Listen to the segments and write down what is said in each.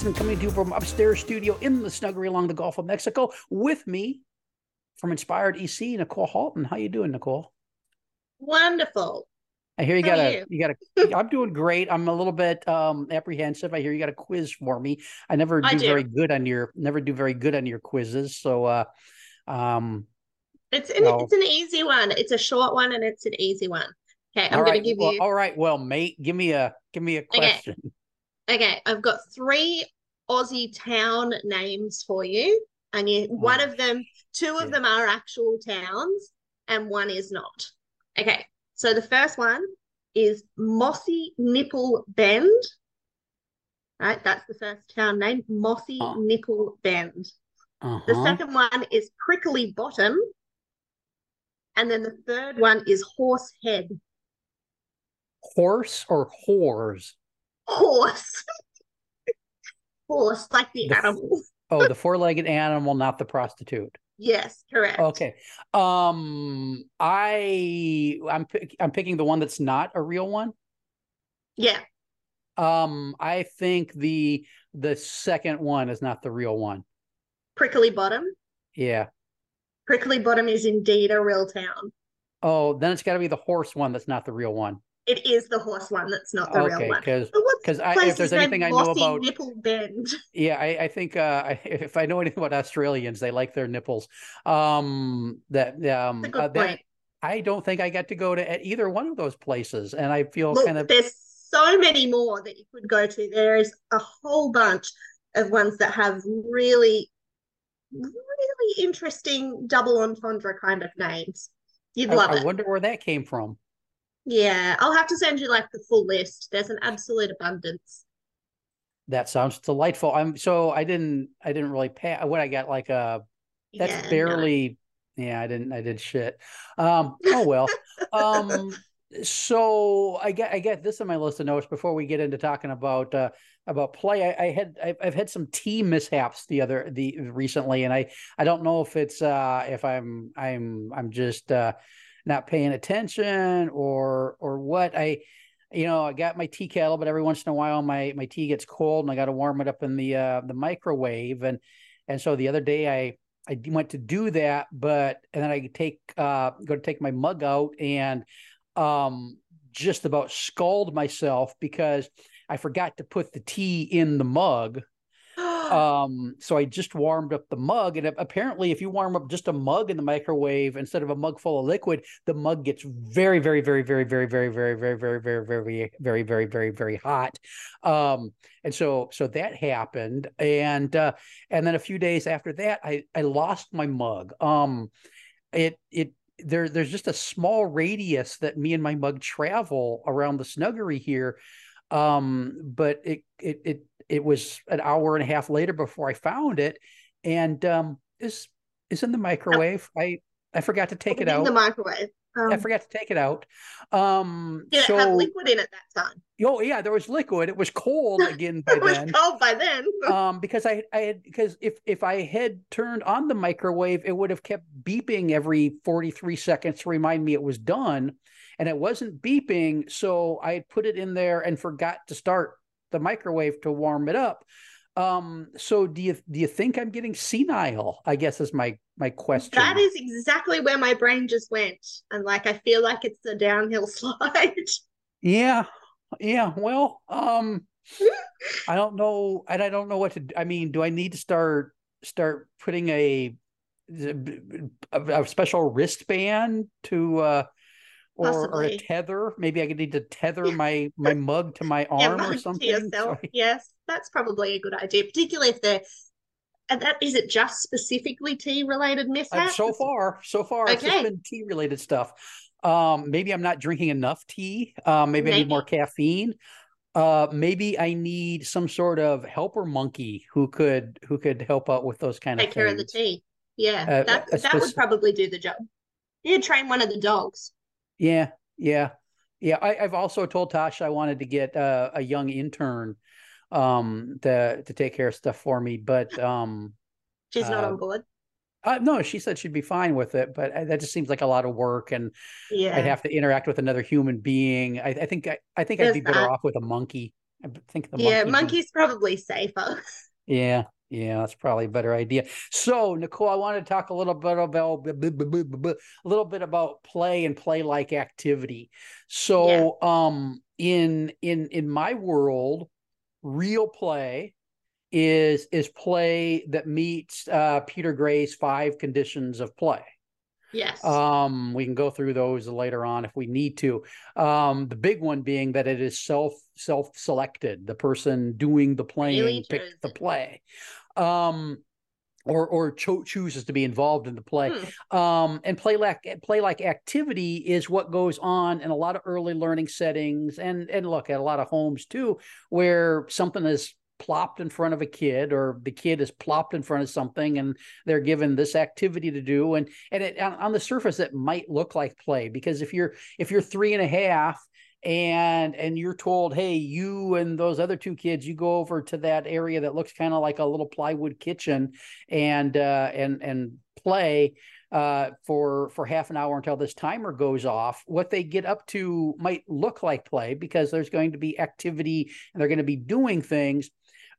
Johnson coming to you from upstairs studio in the snuggery along the Gulf of Mexico. With me from Inspired EC, Nicole Halton. How you doing, Nicole? Wonderful. I hear you How got a you? you got a I'm doing great. I'm a little bit um apprehensive. I hear you got a quiz for me. I never I do, do. very good on your never do very good on your quizzes. So uh um It's an Well- it's an easy one. It's a short one and it's an easy one. Okay, I'm going right, to give well, you. all right, well, mate, give me a give me a question. Okay, I've got three Aussie town names for you, and you, hmm. one Oh, of them, two of shit. them are actual towns, and one is not. Okay, so the first one is Mossy Nipple Bend. Right, that's the first town name, Mossy Oh. Nipple Bend. The Uh-huh. second one is Prickly Bottom. And then the third one is Horse Head. Horse or whores? Horse. Horse, like the The animal. Oh, the four-legged animal, not the prostitute. Yes, correct. Okay. Um I I'm pick, I'm picking the one that's not a real one. Yeah. Um I think the the second one is not the real one. Prickly Bottom. Yeah. Prickly Bottom is indeed a real town. Oh, then it's got to be the horse one that's not the real one. It is the horse one that's not the Okay, real one. because because if there's anything I know about Nipple Bend. yeah, I, I think uh I, if I know anything about Australians, they like their nipples. Um that um That's a good uh, that point. I don't think I got to go to at either one of those places and I feel Look, kind of there's so many more that you could go to. There is a whole bunch of ones that have really, really interesting double entendre kind of names. You'd I, love I it. I wonder where that came from. Yeah, I'll have to send you like the full list. There's an absolute abundance. That sounds delightful. I'm so I didn't I didn't really pay what I got like a that's Yeah, no. barely yeah, I didn't I did shit. Um oh well. um so I get I get this on my list of notes before we get into talking about uh about play. I, I had I've, I've had some tea mishaps the other the recently and I I don't know if it's uh if I'm I'm I'm just uh not paying attention or or what. I you know, I got my tea kettle, but every once in a while my my tea gets cold and I got to warm it up in the uh the microwave and and so the other day i I went to do that, but and then I take uh go to take my mug out and um just about scald myself because I forgot to put the tea in the mug. Um so I just warmed up the mug and apparently if you warm up just a mug in the microwave instead of a mug full of liquid, the mug gets very very very very very very very very very very very very very very very hot. Um and so so that happened and uh and then a few days after that i i lost my mug um it it there there's just a small radius that me and my mug travel around the snuggery here um but it it it it was an hour and a half later before i found it and um is is in the microwave i i forgot to take it out. in out the microwave. Um, i forgot to take it out um did so it have liquid in it that time? oh yeah there was liquid it was cold again by It was then cold by then. um because i i had because if if i had turned on the microwave it would have kept beeping every 43 seconds to remind me it was done and it wasn't beeping so i had put it in there and forgot to start the microwave to warm it up um so do you do you think i'm getting senile i guess is my my question That is exactly where my brain just went. And like I feel like it's a downhill slide. yeah yeah well um i don't know and i don't know what to I mean do i need to start start putting a a, a special wristband to uh or, or a tether. Maybe I could need to tether my my mug to my arm mug or something. yourself. Sorry. Yes, that's probably a good idea, particularly if they're. And that is it just specifically tea related Uh, so far, so far, it's just been tea related stuff. Um, maybe I'm not drinking enough tea. Um, maybe I need more caffeine. Uh, maybe I need some sort of helper monkey who could who could help out with those kind take of Take care of the tea. Yeah, Uh, that that would probably do the job. Yeah, train one of the dogs. Yeah, yeah, yeah. I, I've also told Tasha I wanted to get uh, a young intern um to to take care of stuff for me, but um She's not Uh, on board. uh, no, she said she'd be fine with it, but uh, that just seems like a lot of work, and Yeah, I'd have to interact with another human being. I, I think I, I think I'd be better that. off with a monkey. I think the yeah. monkey. Monkey's probably safer. Yeah, yeah, that's probably a better idea. So, Nicole, I want to talk a little bit about a little bit about play and play like activity. So, um, in in in my world, real play is is play that meets uh, Peter Gray's five conditions of play. Yes. Um, we can go through those later on if we need to. Um, the big one being that it is self self selected. The person doing the playing Really picks the play, um, or or cho- chooses to be involved in the play. Hmm. Um, and play like play like activity is what goes on in a lot of early learning settings, and and look at a lot of homes too, where something is plopped in front of a kid or the kid is plopped in front of something and they're given this activity to do and and it, on, on the surface it might look like play because if you're if you're three and a half and and you're told hey you and those other two kids you go over to that area that looks kind of like a little plywood kitchen and uh and and play uh for for half an hour until this timer goes off. What they get up to might look like play because there's going to be activity and they're going to be doing things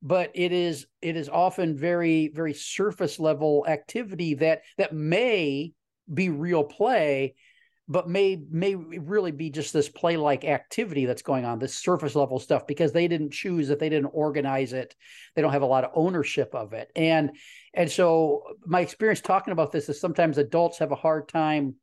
but it is it is often very very surface level activity that that may be real play but may may really be just this play like activity that's going on this surface level stuff because they didn't choose it they didn't organize it they don't have a lot of ownership of it and and so my experience talking about this is sometimes adults have a hard time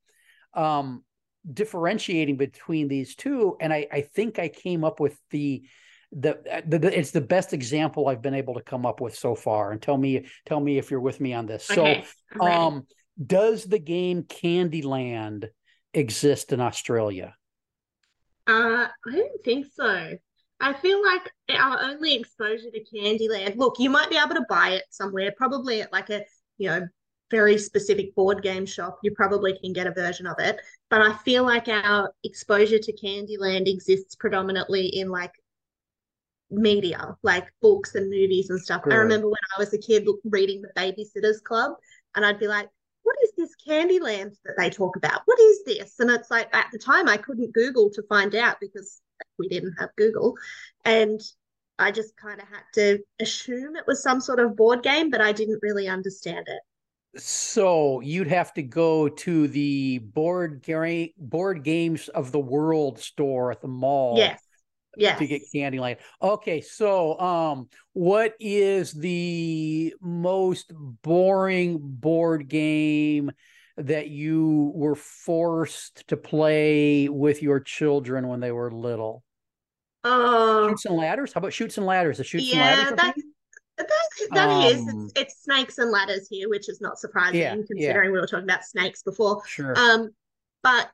um differentiating between these two and i i think i came up with the the, the, the it's the best example I've been able to come up with so far. And tell me tell me if you're with me on this. Okay. So, um, does the game Candyland exist in Australia? Uh, I don't think so. I feel like our only exposure to Candyland, look, you might be able to buy it somewhere, probably at like a, you know, very specific board game shop. You probably can get a version of it. But I feel like our exposure to Candyland exists predominantly in like media, like books and movies and stuff. I remember when I was a kid reading The Babysitter's Club, and I'd be like, this Candyland that they talk about? What is this? And it's like at the time I couldn't Google to find out because we didn't have Google. And I just kind of had to assume it was some sort of board game, but I didn't really understand it. So you'd have to go to the board game board games of the world store at the mall. Yes. Yes. to get Candyland. Okay, so um, what is the most boring board game that you were forced to play with your children when they were little? Oh, Chutes and ladders. How about chutes and ladders? The chutes and yeah, ladders. that, okay? that, that is. Um, It's, it's snakes and ladders here, which is not surprising Yeah, yeah. considering we were talking about snakes before. Sure. Um, but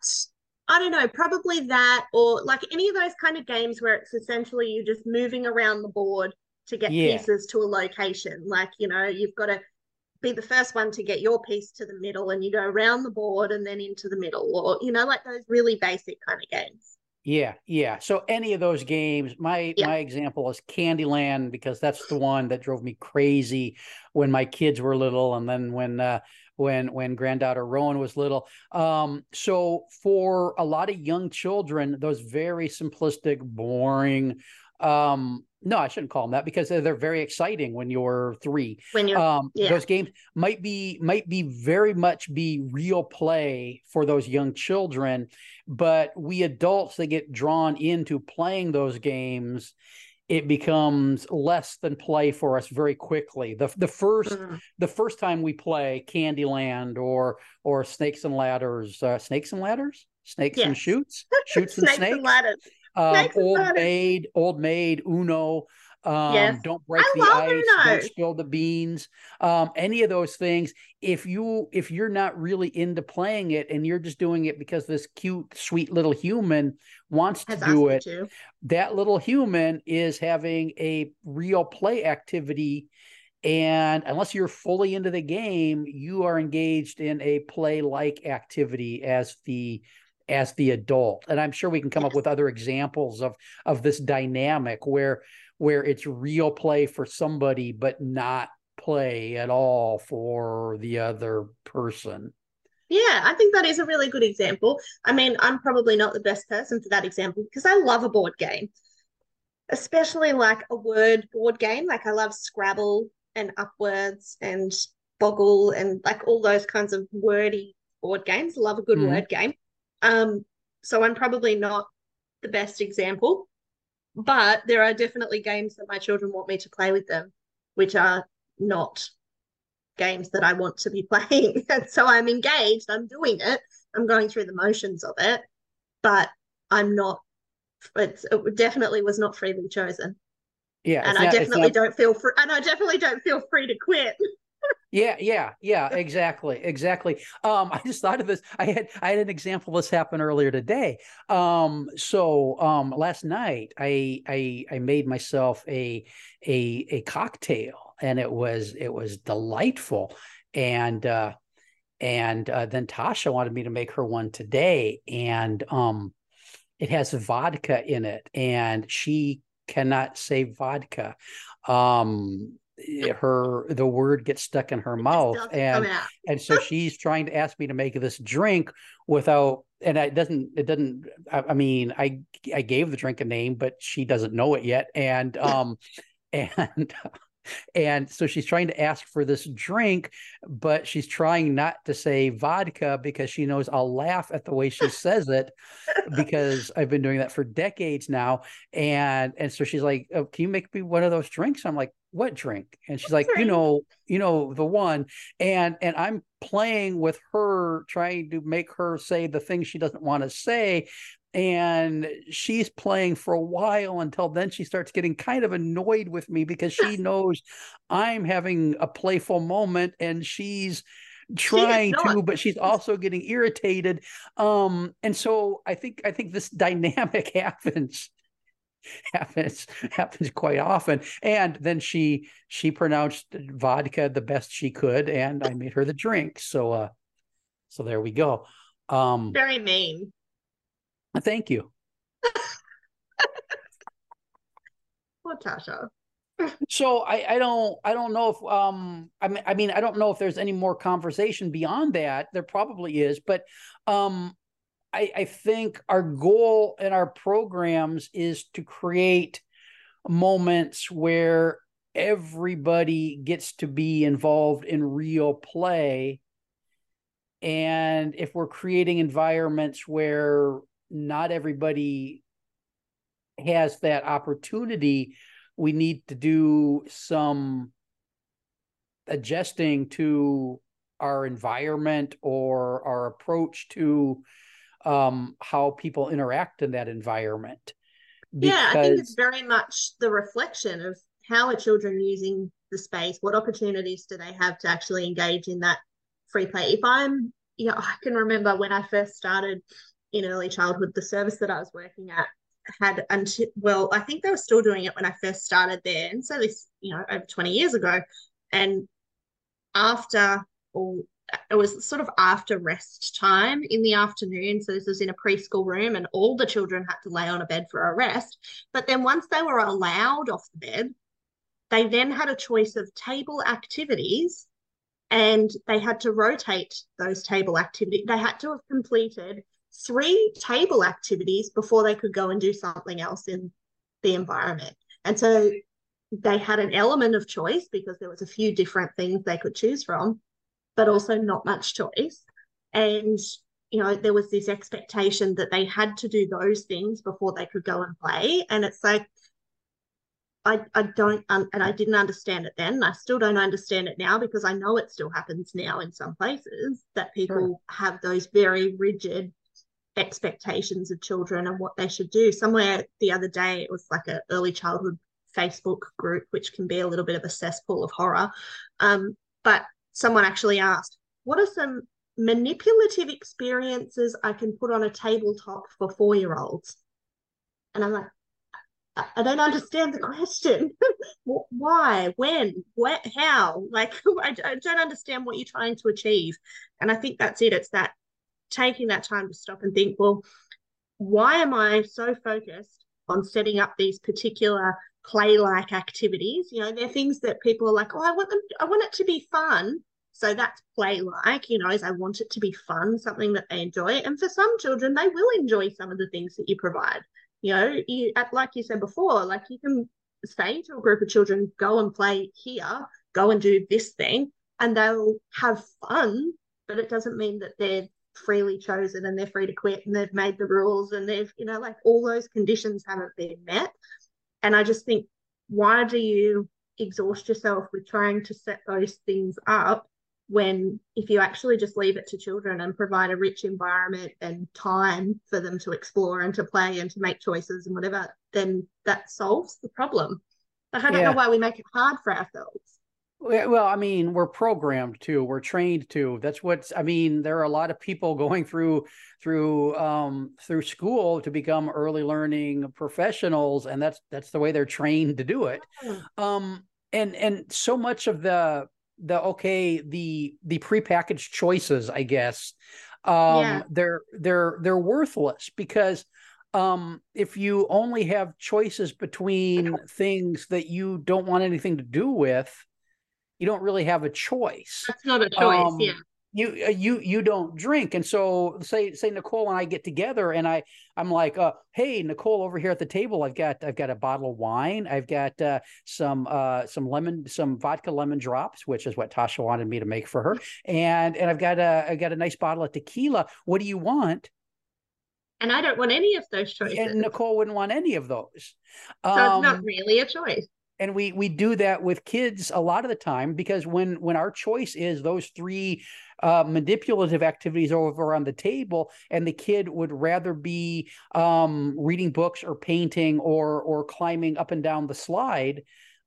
I don't know, probably that or like any of those kind of games where it's essentially you're just moving around the board to get Yeah. pieces to a location. Like, you know, you've got to be the first one to get your piece to the middle and you go around the board and then into the middle or, you know, like those really basic kind of games. Yeah, yeah. So any of those games, my Yeah. my example is Candyland because that's the one that drove me crazy when my kids were little, and then when uh, when when granddaughter Rowan was little. Um, so for a lot of young children, those very simplistic, boring. Um, no, I shouldn't call them that because they're, very exciting when you're three When you're um yeah. those games might be might be very much be real play for those young children but we adults that get drawn into playing those games it becomes less than play for us very quickly. The the 1st mm-hmm. the first time we play Candyland or or Snakes and Ladders, uh, Snakes and Ladders, Snakes yes. and Chutes, Chutes and Snakes, snakes. and Ladders. Um, old ladders. maid, old maid, Uno. Um, yes. Don't break I the ice. Don't spill the beans. Um, any of those things. If you if you're not really into playing it and you're just doing it because this cute, sweet little human wants to do it, that little human is having a real play activity. And unless you're fully into the game, you are engaged in a play like activity as the as the adult. And I'm sure we can come yes. up with other examples of of this dynamic where where it's real play for somebody but not play at all for the other person. Yeah, I think that is a really good example. I mean, I'm probably not the best person for that example because I love a board game, especially like a word board game. Like I love Scrabble and Upwords and Boggle and like all those kinds of wordy board games. Love a good mm-hmm. word game. Um, so I'm probably not the best example, but there are definitely games that my children want me to play with them, which are not games that I want to be playing. and so I'm engaged, I'm doing it, I'm going through the motions of it, but I'm not, it's, it definitely was not freely chosen. Yeah. And I not, definitely not... don't feel free, and I definitely don't feel free to quit. Yeah, yeah, yeah, exactly, exactly. Um, I just thought of this. I had I had an example of this happen earlier today. Um, so um, last night I I I made myself a a a cocktail, and it was it was delightful, and uh, and uh, then Tasha wanted me to make her one today, and um, it has vodka in it, and she cannot say vodka. Um, her the word gets stuck in her mouth and and so she's trying to ask me to make this drink without and it doesn't it doesn't I, I, mean i i gave the drink a name but she doesn't know it yet. And um and and so she's trying to ask for this drink but she's trying not to say vodka because she knows i'll laugh at the way she says it because i've been doing that for decades now. And and so she's like oh, can you make me one of those drinks? I'm like what drink? And she's like you know you know the one. And and i'm playing with her trying to make her say the thing she doesn't want to say and she's playing for a while until then she starts getting kind of annoyed with me because she knows i'm having a playful moment and she's trying she to but she's also getting irritated um and so i think i think this dynamic happens happens happens quite often and then she she pronounced vodka the best she could and i made her the drink so uh so there we go um very mean thank you well tasha so I, I don't I don't know if um I mean I mean I don't know if there's any more conversation beyond that. There probably is, but um I, I think our goal in our programs is to create moments where everybody gets to be involved in real play. And if we're creating environments where not everybody has that opportunity, we need to do some adjusting to our environment or our approach to um, how people interact in that environment. Because... Yeah, I think it's very much the reflection of how are children using the space? What opportunities do they have to actually engage in that free play? If I'm, you know, I can remember when I first started in early childhood, the service that I was working at had until well, I think they were still doing it when I first started there, and so this, you know, over twenty years ago, and after or it was sort of after rest time in the afternoon. So this was in a preschool room, and all the children had to lay on a bed for a rest. But then once they were allowed off the bed, they then had a choice of table activities and they had to rotate those table activities. They had to have completed three table activities before they could go and do something else in the environment. And so they had an element of choice because there was a few different things they could choose from but also not much choice. And, you know, there was this expectation that they had to do those things before they could go and play. And it's like, I, I don't um, and I didn't understand it then. I still don't understand it now because I know it still happens now in some places that people sure. have those very rigid expectations of children and what they should do. Somewhere the other day it was like an early childhood Facebook group, which can be a little bit of a cesspool of horror. Um, but someone actually asked, what are some manipulative experiences I can put on a tabletop for four year olds? And I'm like, I don't understand the question. Why? When? Where? How? Like, I, don't understand what you're trying to achieve. And I think that's it. It's that taking that time to stop and think, well, why am I so focused on setting up these particular play-like activities? You know, they're things that people are like, oh, I want them, I want it to be fun. So that's play-like, you know, is I want it to be fun, something that they enjoy. And for some children, they will enjoy some of the things that you provide you know you like you said before like you can say to a group of children go and play here go and do this thing and they'll have fun but it doesn't mean that they're freely chosen and they're free to quit and they've made the rules and they've you know like all those conditions haven't been met. And i just think why do you exhaust yourself with trying to set those things up when if you actually just leave it to children and provide a rich environment and time for them to explore and to play and to make choices and whatever then that solves the problem. Like i don't yeah. know why we make it hard for ourselves well i mean we're programmed to we're trained to that's what's i mean there are a lot of people going through through um through school to become early learning professionals and that's that's the way they're trained to do it um and and so much of the the okay the the prepackaged choices i guess um yeah. they're they're they're worthless because um if you only have choices between things that you don't want anything to do with you don't really have a choice. That's not a choice um, yeah. you uh, you you don't drink. And so say say nicole and i get together and i i'm like uh, hey nicole over here at the table i've got i've got a bottle of wine. I've got uh, some uh, some lemon some vodka lemon drops which is what tasha wanted me to make for her. And and i've got a I've got a nice bottle of tequila. What do you want? And i don't want any of those choices. And nicole wouldn't want any of those. So um, it's not um, really a choice and we we do that with kids a lot of the time because when when our choice is those three uh, manipulative activities over on the table and the kid would rather be um, reading books or painting or or climbing up and down the slide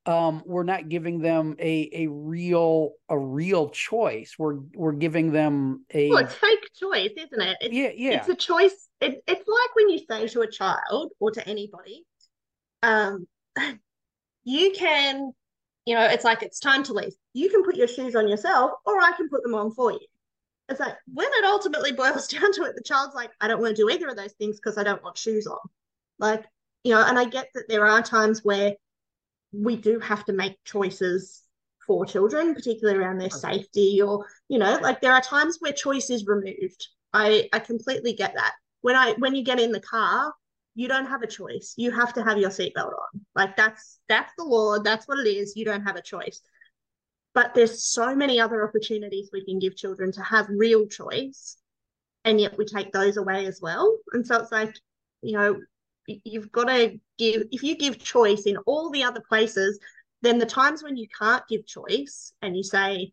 um, we're not giving them a a real a real choice. We're we're giving them a well, it's fake choice, isn't it? It's, yeah, yeah. It's a choice. It, it's like when you say to a child or to anybody, um, you can, you know, it's like it's time to leave. You can put your shoes on yourself, or I can put them on for you. It's like when it ultimately boils down to it, the child's like, I don't want to do either of those things because I don't want shoes on. Like, you know, and I get that there are times where we do have to make choices for children, particularly around their safety, or, you know, like there are times where choice is removed. I, I completely get that. When I when you get in the car, you don't have a choice. You have to have your seatbelt on. Like that's that's the law. That's what it is. You don't have a choice. But there's so many other opportunities we can give children to have real choice, and yet we take those away as well. And so it's like, you know, you've got to give. If you give choice in all the other places, then the times when you can't give choice and you say,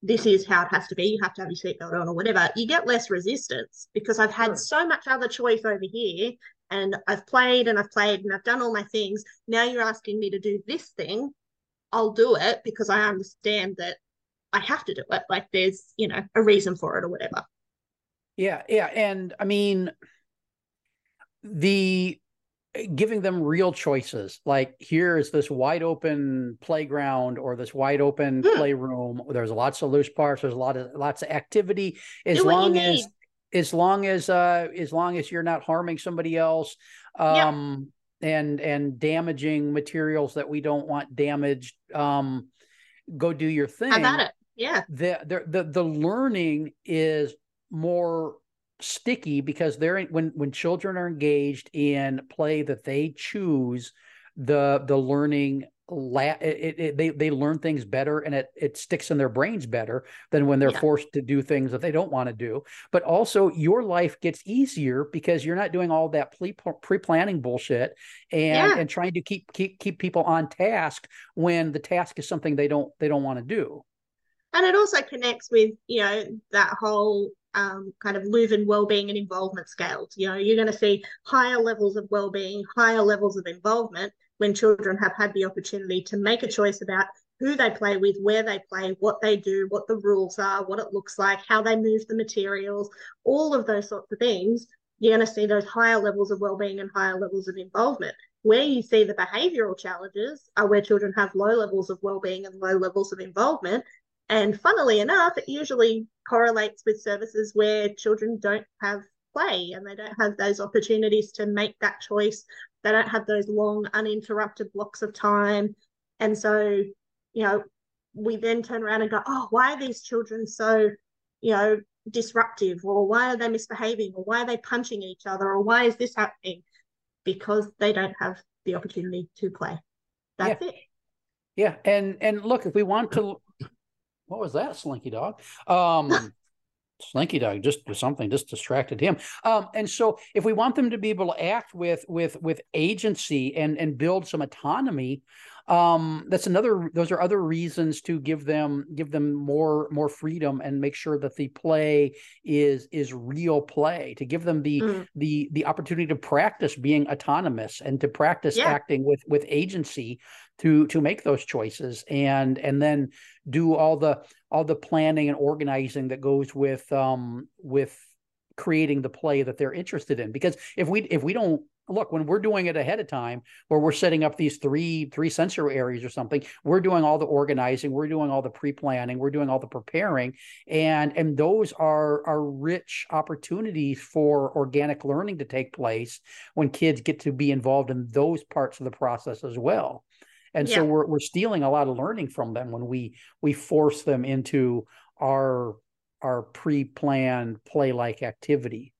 this is how it has to be. You have to have your seatbelt on or whatever. You get less resistance because I've had sure. so much other choice over here and I've played and I've played and I've done all my things. Now you're asking me to do this thing. I'll do it because I understand that I have to do it. Like there's, you know, a reason for it or whatever. Yeah. Yeah. And I mean, the giving them real choices like here is this wide open playground or this wide open hmm. playroom there's lots of loose parts there's a lot of lots of activity as long as as long as uh as long as you're not harming somebody else um yeah. and and damaging materials that we don't want damaged um go do your thing about it? Yeah. The the the, the learning is more sticky because they're when when children are engaged in play that they choose the the learning la- it, it, they they learn things better and it it sticks in their brains better than when they're yeah. forced to do things that they don't want to do but also your life gets easier because you're not doing all that pre pre-planning bullshit and yeah. and trying to keep keep keep people on task when the task is something they don't they don't want to do and it also connects with you know that whole um, kind of Leuven well-being and involvement scales. You know, you're going to see higher levels of well-being, higher levels of involvement when children have had the opportunity to make a choice about who they play with, where they play, what they do, what the rules are, what it looks like, how they move the materials, all of those sorts of things. You're going to see those higher levels of well-being and higher levels of involvement. Where you see the behavioural challenges are where children have low levels of well-being and low levels of involvement. And funnily enough, it usually correlates with services where children don't have play and they don't have those opportunities to make that choice they don't have those long, uninterrupted blocks of time. And so, you know, we then turn around and go, oh, why are these children so, you know, disruptive? Or why are they misbehaving? Or why are they punching each other? Or why is this happening? Because they don't have the opportunity to play. That's yeah. it. Yeah. And and look, if we want to what was that, Slinky Dog? Um Slinky Dog just something just distracted him. Um, and so if we want them to be able to act with with with agency and and build some autonomy, um, that's another those are other reasons to give them give them more more freedom and make sure that the play is is real play to give them the mm. the the opportunity to practice being autonomous and to practice yeah. acting with with agency to to make those choices and and then do all the all the planning and organizing that goes with um with creating the play that they're interested in. Because if we if we don't look when we're doing it ahead of time where we're setting up these three three sensory areas or something we're doing all the organizing we're doing all the pre-planning we're doing all the preparing and and those are are rich opportunities for organic learning to take place when kids get to be involved in those parts of the process as well and yeah. so we're we're stealing a lot of learning from them when we we force them into our our pre-planned play like activity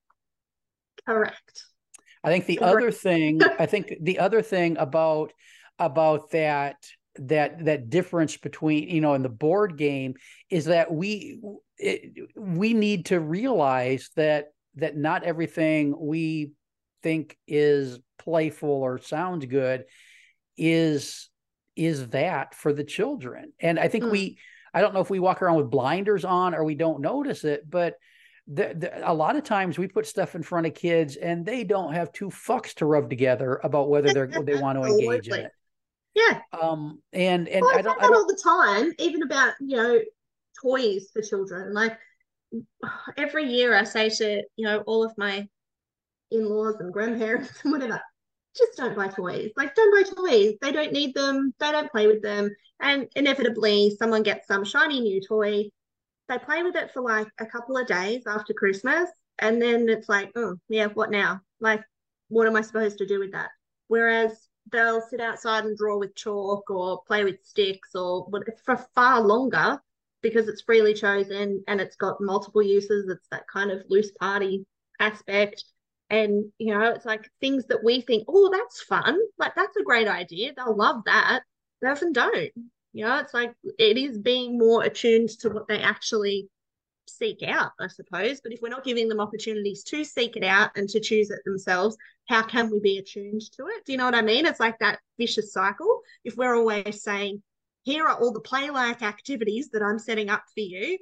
correct i think the correct. other thing i think the other thing about about that that that difference between you know in the board game is that we it, we need to realize that that not everything we think is playful or sounds good is is that for the children? And I think mm. we, I don't know if we walk around with blinders on or we don't notice it, but the, the, a lot of times we put stuff in front of kids and they don't have two fucks to rub together about whether they're they want to engage in it. Yeah. Um. And and well, I, don't, I don't all the time, even about you know toys for children. Like every year, I say to you know all of my in-laws and grandparents and whatever, just don't buy toys. Like, don't buy toys. They don't need them. They don't play with them. And inevitably, someone gets some shiny new toy. They play with it for like a couple of days after Christmas. And then it's like, oh, yeah, what now? Like, what am I supposed to do with that? Whereas they'll sit outside and draw with chalk or play with sticks or for far longer because it's freely chosen and it's got multiple uses. It's that kind of loose parts aspect. And, you know, it's like things that we think, oh, that's fun. Like, that's a great idea. They'll love that. They often don't. You know, it's like it is being more attuned to what they actually seek out, I suppose. But if we're not giving them opportunities to seek it out and to choose it themselves, how can we be attuned to it? Do you know what I mean? It's like that vicious cycle. If we're always saying, here are all the play like activities that I'm setting up for you,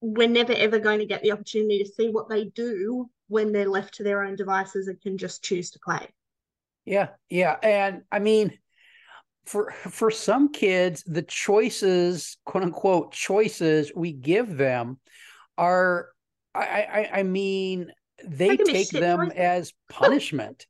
we're never ever going to get the opportunity to see what they do when they're left to their own devices and can just choose to play. Yeah, yeah, and I mean, for for some kids, the choices, quote unquote, choices we give them are, I I, I mean, they take them choices. as punishment.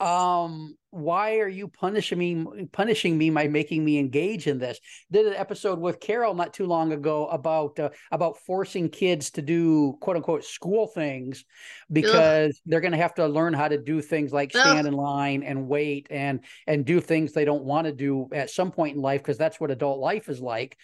Um why are you punishing me punishing me by making me engage in this did an episode with carol not too long ago about uh, about forcing kids to do quote unquote school things because Ugh. they're going to have to learn how to do things like stand Ugh. in line and wait and and do things they don't want to do at some point in life because that's what adult life is like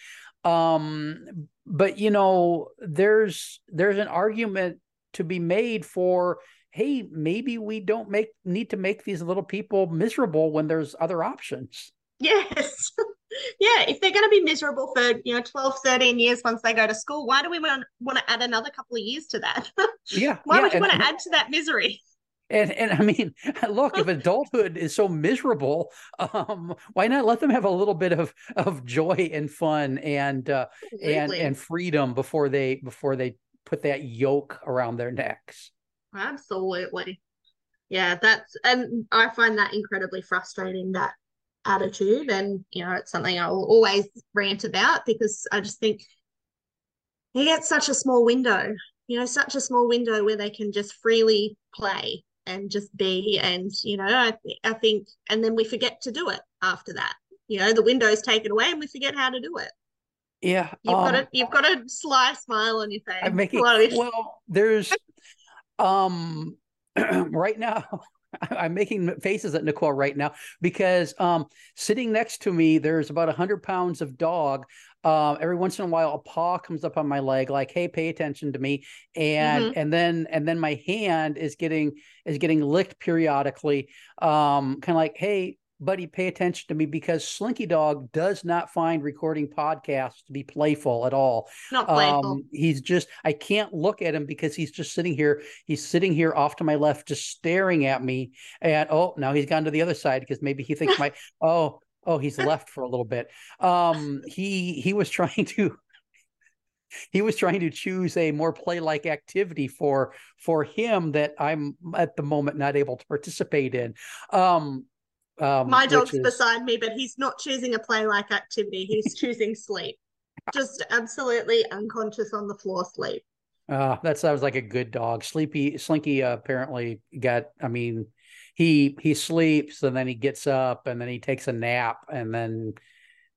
um but you know there's there's an argument to be made for hey, maybe we don't make need to make these little people miserable when there's other options. Yes. yeah. If they're going to be miserable for, you know, 12, 13 years once they go to school, why do we want, want to add another couple of years to that? Yeah. why yeah, would you want to add to that misery? And and I mean, look, if adulthood is so miserable, um, why not let them have a little bit of of joy and fun and uh, and and freedom before they before they put that yoke around their necks. Absolutely. Yeah, that's and I find that incredibly frustrating that attitude and you know it's something I'll always rant about because I just think you get such a small window, you know, such a small window where they can just freely play and just be and you know I th- I think and then we forget to do it after that. You know, the window's taken away and we forget how to do it. Yeah, You've got um, a you've got a sly smile on your face. Making well. There's um right now. I'm making faces at Nicole right now because um, sitting next to me, there's about a hundred pounds of dog. Uh, every once in a while, a paw comes up on my leg, like, "Hey, pay attention to me," and and then and then my hand is getting is getting licked periodically, um, kind of like, "Hey, buddy, pay attention to me," because Slinky Dog does not find recording podcasts to be playful at all. not playful. Um, he's just I can't look at him because he's just sitting here. He's sitting here off to my left, just staring at me. And oh, now he's gone to the other side because maybe he thinks my oh oh he's left for a little bit. Um, he he was trying to he was trying to choose a more play-like activity for for him that I'm at the moment not able to participate in. Um, um, My dog's is- beside me, but he's not choosing a play like activity. He's choosing sleep. Just absolutely unconscious on the floor sleep. Uh, that sounds like a good dog. Sleepy Slinky uh, apparently got. I mean, he he sleeps and then he gets up and then he takes a nap and then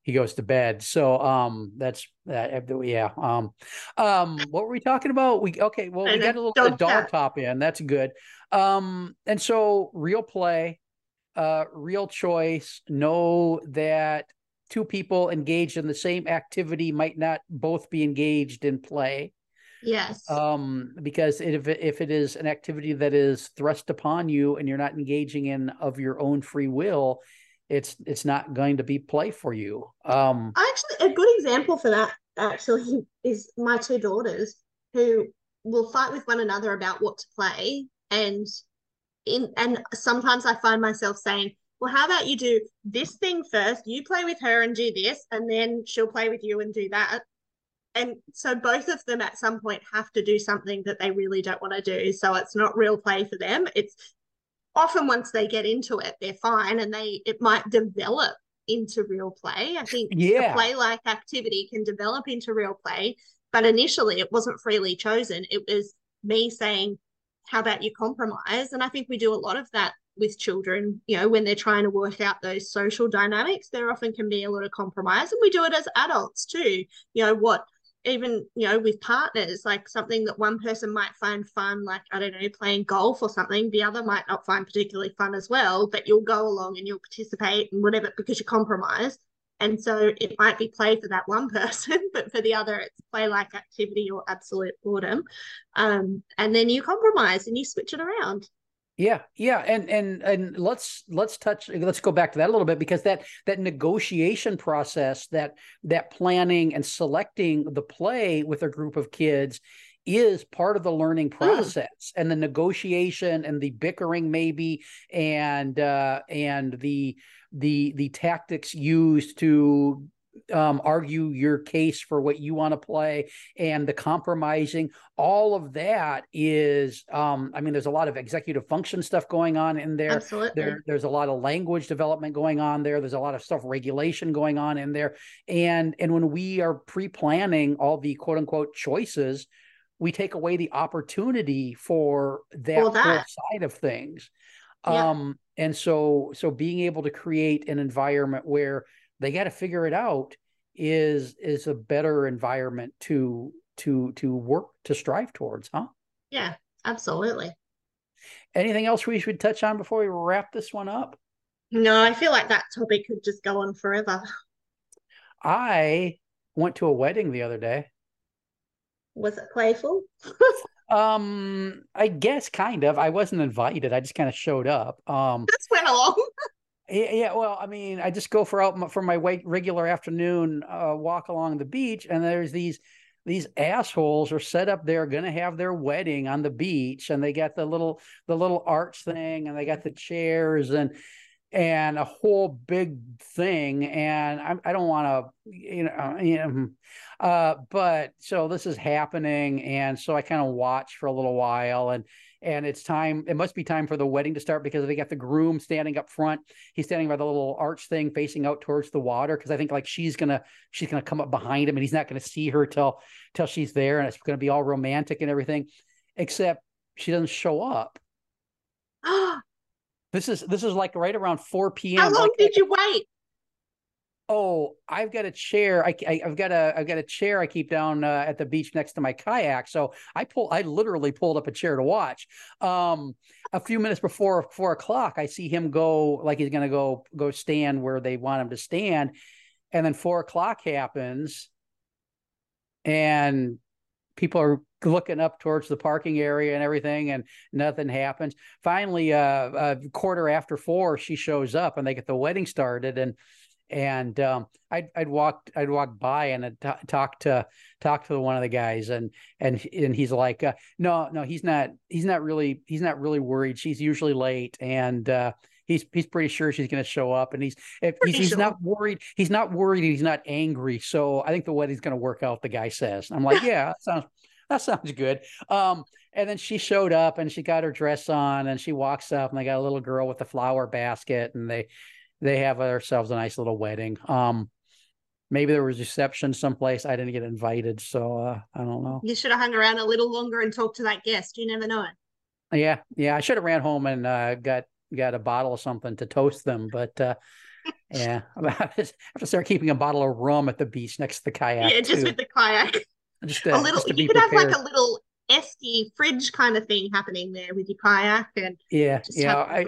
he goes to bed. So um, that's that. Yeah. Um, um, what were we talking about? We okay. Well, we got a little bit of dog dog top in. That's good. Um, and so real play, uh, real choice. Know that two people engaged in the same activity might not both be engaged in play Yes. um because if if it is an activity that is thrust upon you and you're not engaging in of your own free will it's it's not going to be play for you um Actually, a good example for that actually is my two daughters who will fight with one another about what to play and in and sometimes I find myself saying, well, how about you do this thing first, you play with her and do this, and then she'll play with you and do that. And so both of them at some point have to do something that they really don't want to do. So it's not real play for them. It's often once they get into it, they're fine and they it might develop into real play. I think Yeah. a play like activity can develop into real play, but initially it wasn't freely chosen. It was me saying, How about you compromise? And I think we do a lot of that with children, you know, when they're trying to work out those social dynamics, there often can be a lot of compromise. And we do it as adults too. You know, what even you know with partners like something that one person might find fun like i don't know playing golf or something the other might not find particularly fun as well but you'll go along and you'll participate and whatever because you compromise and so it might be play for that one person but for the other it's play like activity or absolute boredom. Um, and then you compromise and you switch it around. Yeah yeah and and and let's let's touch let's go back to that a little bit because that that negotiation process that that planning and selecting the play with a group of kids is part of the learning process and the negotiation and the bickering maybe and uh and the the the tactics used to um, argue your case for what you want to play and the compromising. All of that is um, i mean there's a lot of executive function stuff going on in there. Absolutely. There there's a lot of language development going on there. There's a lot of stuff regulation going on in there. And and when we are pre-planning all the quote unquote choices we take away the opportunity for that, For that. side of things. Yeah. um and so so being able to create an environment where they got to figure it out is is a better environment to to to work to strive towards huh? Yeah absolutely. Anything else we should touch on before we wrap this one up? No i feel like that topic could just go on forever. I went to a wedding the other day was it playful? Um i guess kind of. I wasn't invited. I just kind of showed up. Um just went along. Yeah, yeah, well, I mean, I just go for out for my regular afternoon uh, walk along the beach, and there's these these assholes are set up there going to have their wedding on the beach and they got the little the little arch thing and they got the chairs and and a whole big thing and i, I don't want to you know, you know uh, but so this is happening and so i kind of watch for a little while and and it's time it must be time for the wedding to start because they got the groom standing up front. He's standing by the little arch thing facing out towards the water because i think like she's gonna she's gonna come up behind him and he's not gonna see her till till she's there and it's gonna be all romantic and everything except she doesn't show up this is this is like right around 4 p.m how long like, did you wait? Oh i've got a chair. I, I have got a i've got a chair i keep down uh, at the beach next to my kayak. So i pull i literally pulled up a chair to watch. Um a few minutes before four o'clock i see him go like he's gonna go go stand where they want him to stand. And then four o'clock happens and people are looking up towards the parking area and everything and nothing happens. Finally uh, a quarter after four she shows up and they get the wedding started. And and um, I'd I'd walk I'd walk by and I'd t- talk to talk to one of the guys and and and he's like uh, no no he's not he's not really he's not really worried. She's usually late and uh, he's he's pretty sure she's going to show up. And he's if he's, he's not worried he's not worried and he's not angry. So I think the wedding's going to work out the guy says. I'm like yeah that sounds that sounds good um and then she showed up and she got her dress on and she walks up and they got a little girl with a flower basket and they they have ourselves a nice little wedding. Um, maybe there was reception someplace. I didn't get invited, so uh, I don't know. You should have hung around a little longer and talked to that guest. You never know. Yeah, yeah. I should have ran home and uh, got got a bottle of something to toast them, but uh, yeah, I have to start keeping a bottle of rum at the beach next to the kayak. Yeah, just too. with the kayak. Just, a little. You could prepared. have like a little esky fridge kind of thing happening there with your kayak and yeah yeah I,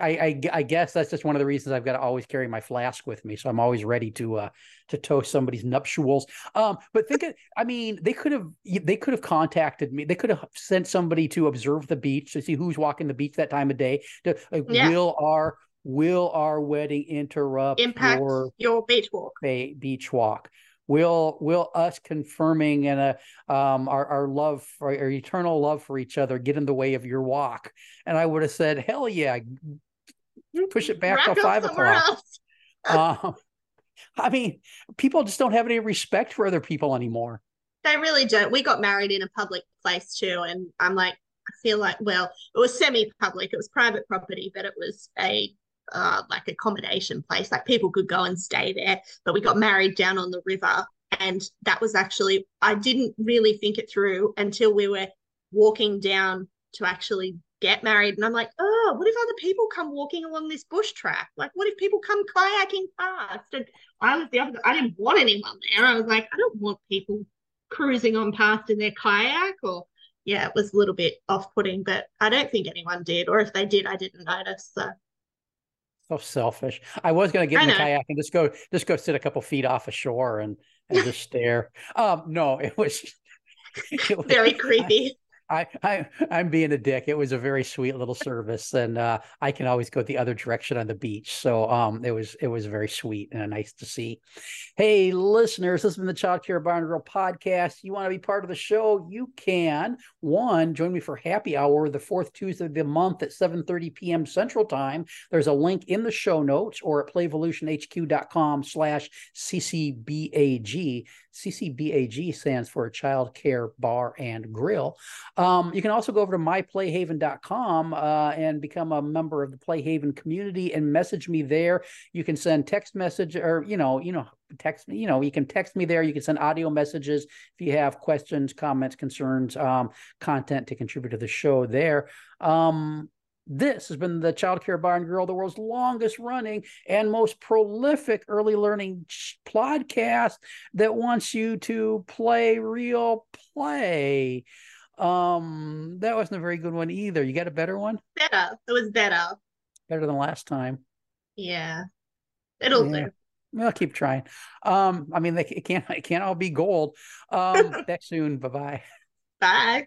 I, I guess that's just one of the reasons I've got to always carry my flask with me so I'm always ready to uh to toast somebody's nuptials um but think it I mean they could have they could have contacted me they could have sent somebody to observe the beach to see who's walking the beach that time of day to like, yeah. will our will our wedding interrupt impact your, your beach walk beach walk will will us confirming and a um our, our love for our eternal love for each other get in the way of your walk? And i would have said hell yeah push it back to five o'clock. um, i mean people just don't have any respect for other people anymore. They really don't. We got married in a public place too and i'm like i feel like well it was semi-public it was private property but it was a uh, like accommodation place. Like people could go and stay there. But we got married down on the river. And that was actually, I didn't really think it through until we were walking down to actually get married. And I'm like, oh, what if other people come walking along this bush track? Like, what if people come kayaking past? And I was the other, I didn't want anyone there. I was like, I don't want people cruising on past in their kayak or yeah, it was a little bit off putting, but I don't think anyone did. Or if they did, I didn't notice. So so selfish. I was going to get in the kayak and just go, just go sit a couple feet off a shore and and just stare. Um, no, it was, it was very creepy. I, I I'm being a dick. It was a very sweet little service, and uh, I can always go the other direction on the beach. So um, it was it was very sweet and nice to see. Hey, listeners, this has been the Child Care Bar and Grill podcast. You want to be part of the show? You can. One, join me for happy hour the fourth Tuesday of the month at 7:30 p.m. Central Time. There's a link in the show notes or at playvolutionhq.com slash ccbag. Stands for a Child Care Bar and Grill. Um, you can also go over to myplayhaven.com uh, and become a member of the Playhaven community and message me there. You can send text message or you know, you know, text me. You know, you can text me there. You can send audio messages if you have questions, comments, concerns, um, content to contribute to the show there. Um, this has been the Child Care Bar and Grill, the world's longest running and most prolific early learning podcast that wants you to play real play. Um, that wasn't a very good one either. You got a better one? Better. It was better. Better than last time. Yeah. It'll yeah. do. I'll keep trying. Um, I mean, they, it can't it can't all be gold. Um, back soon. Bye-bye. Bye.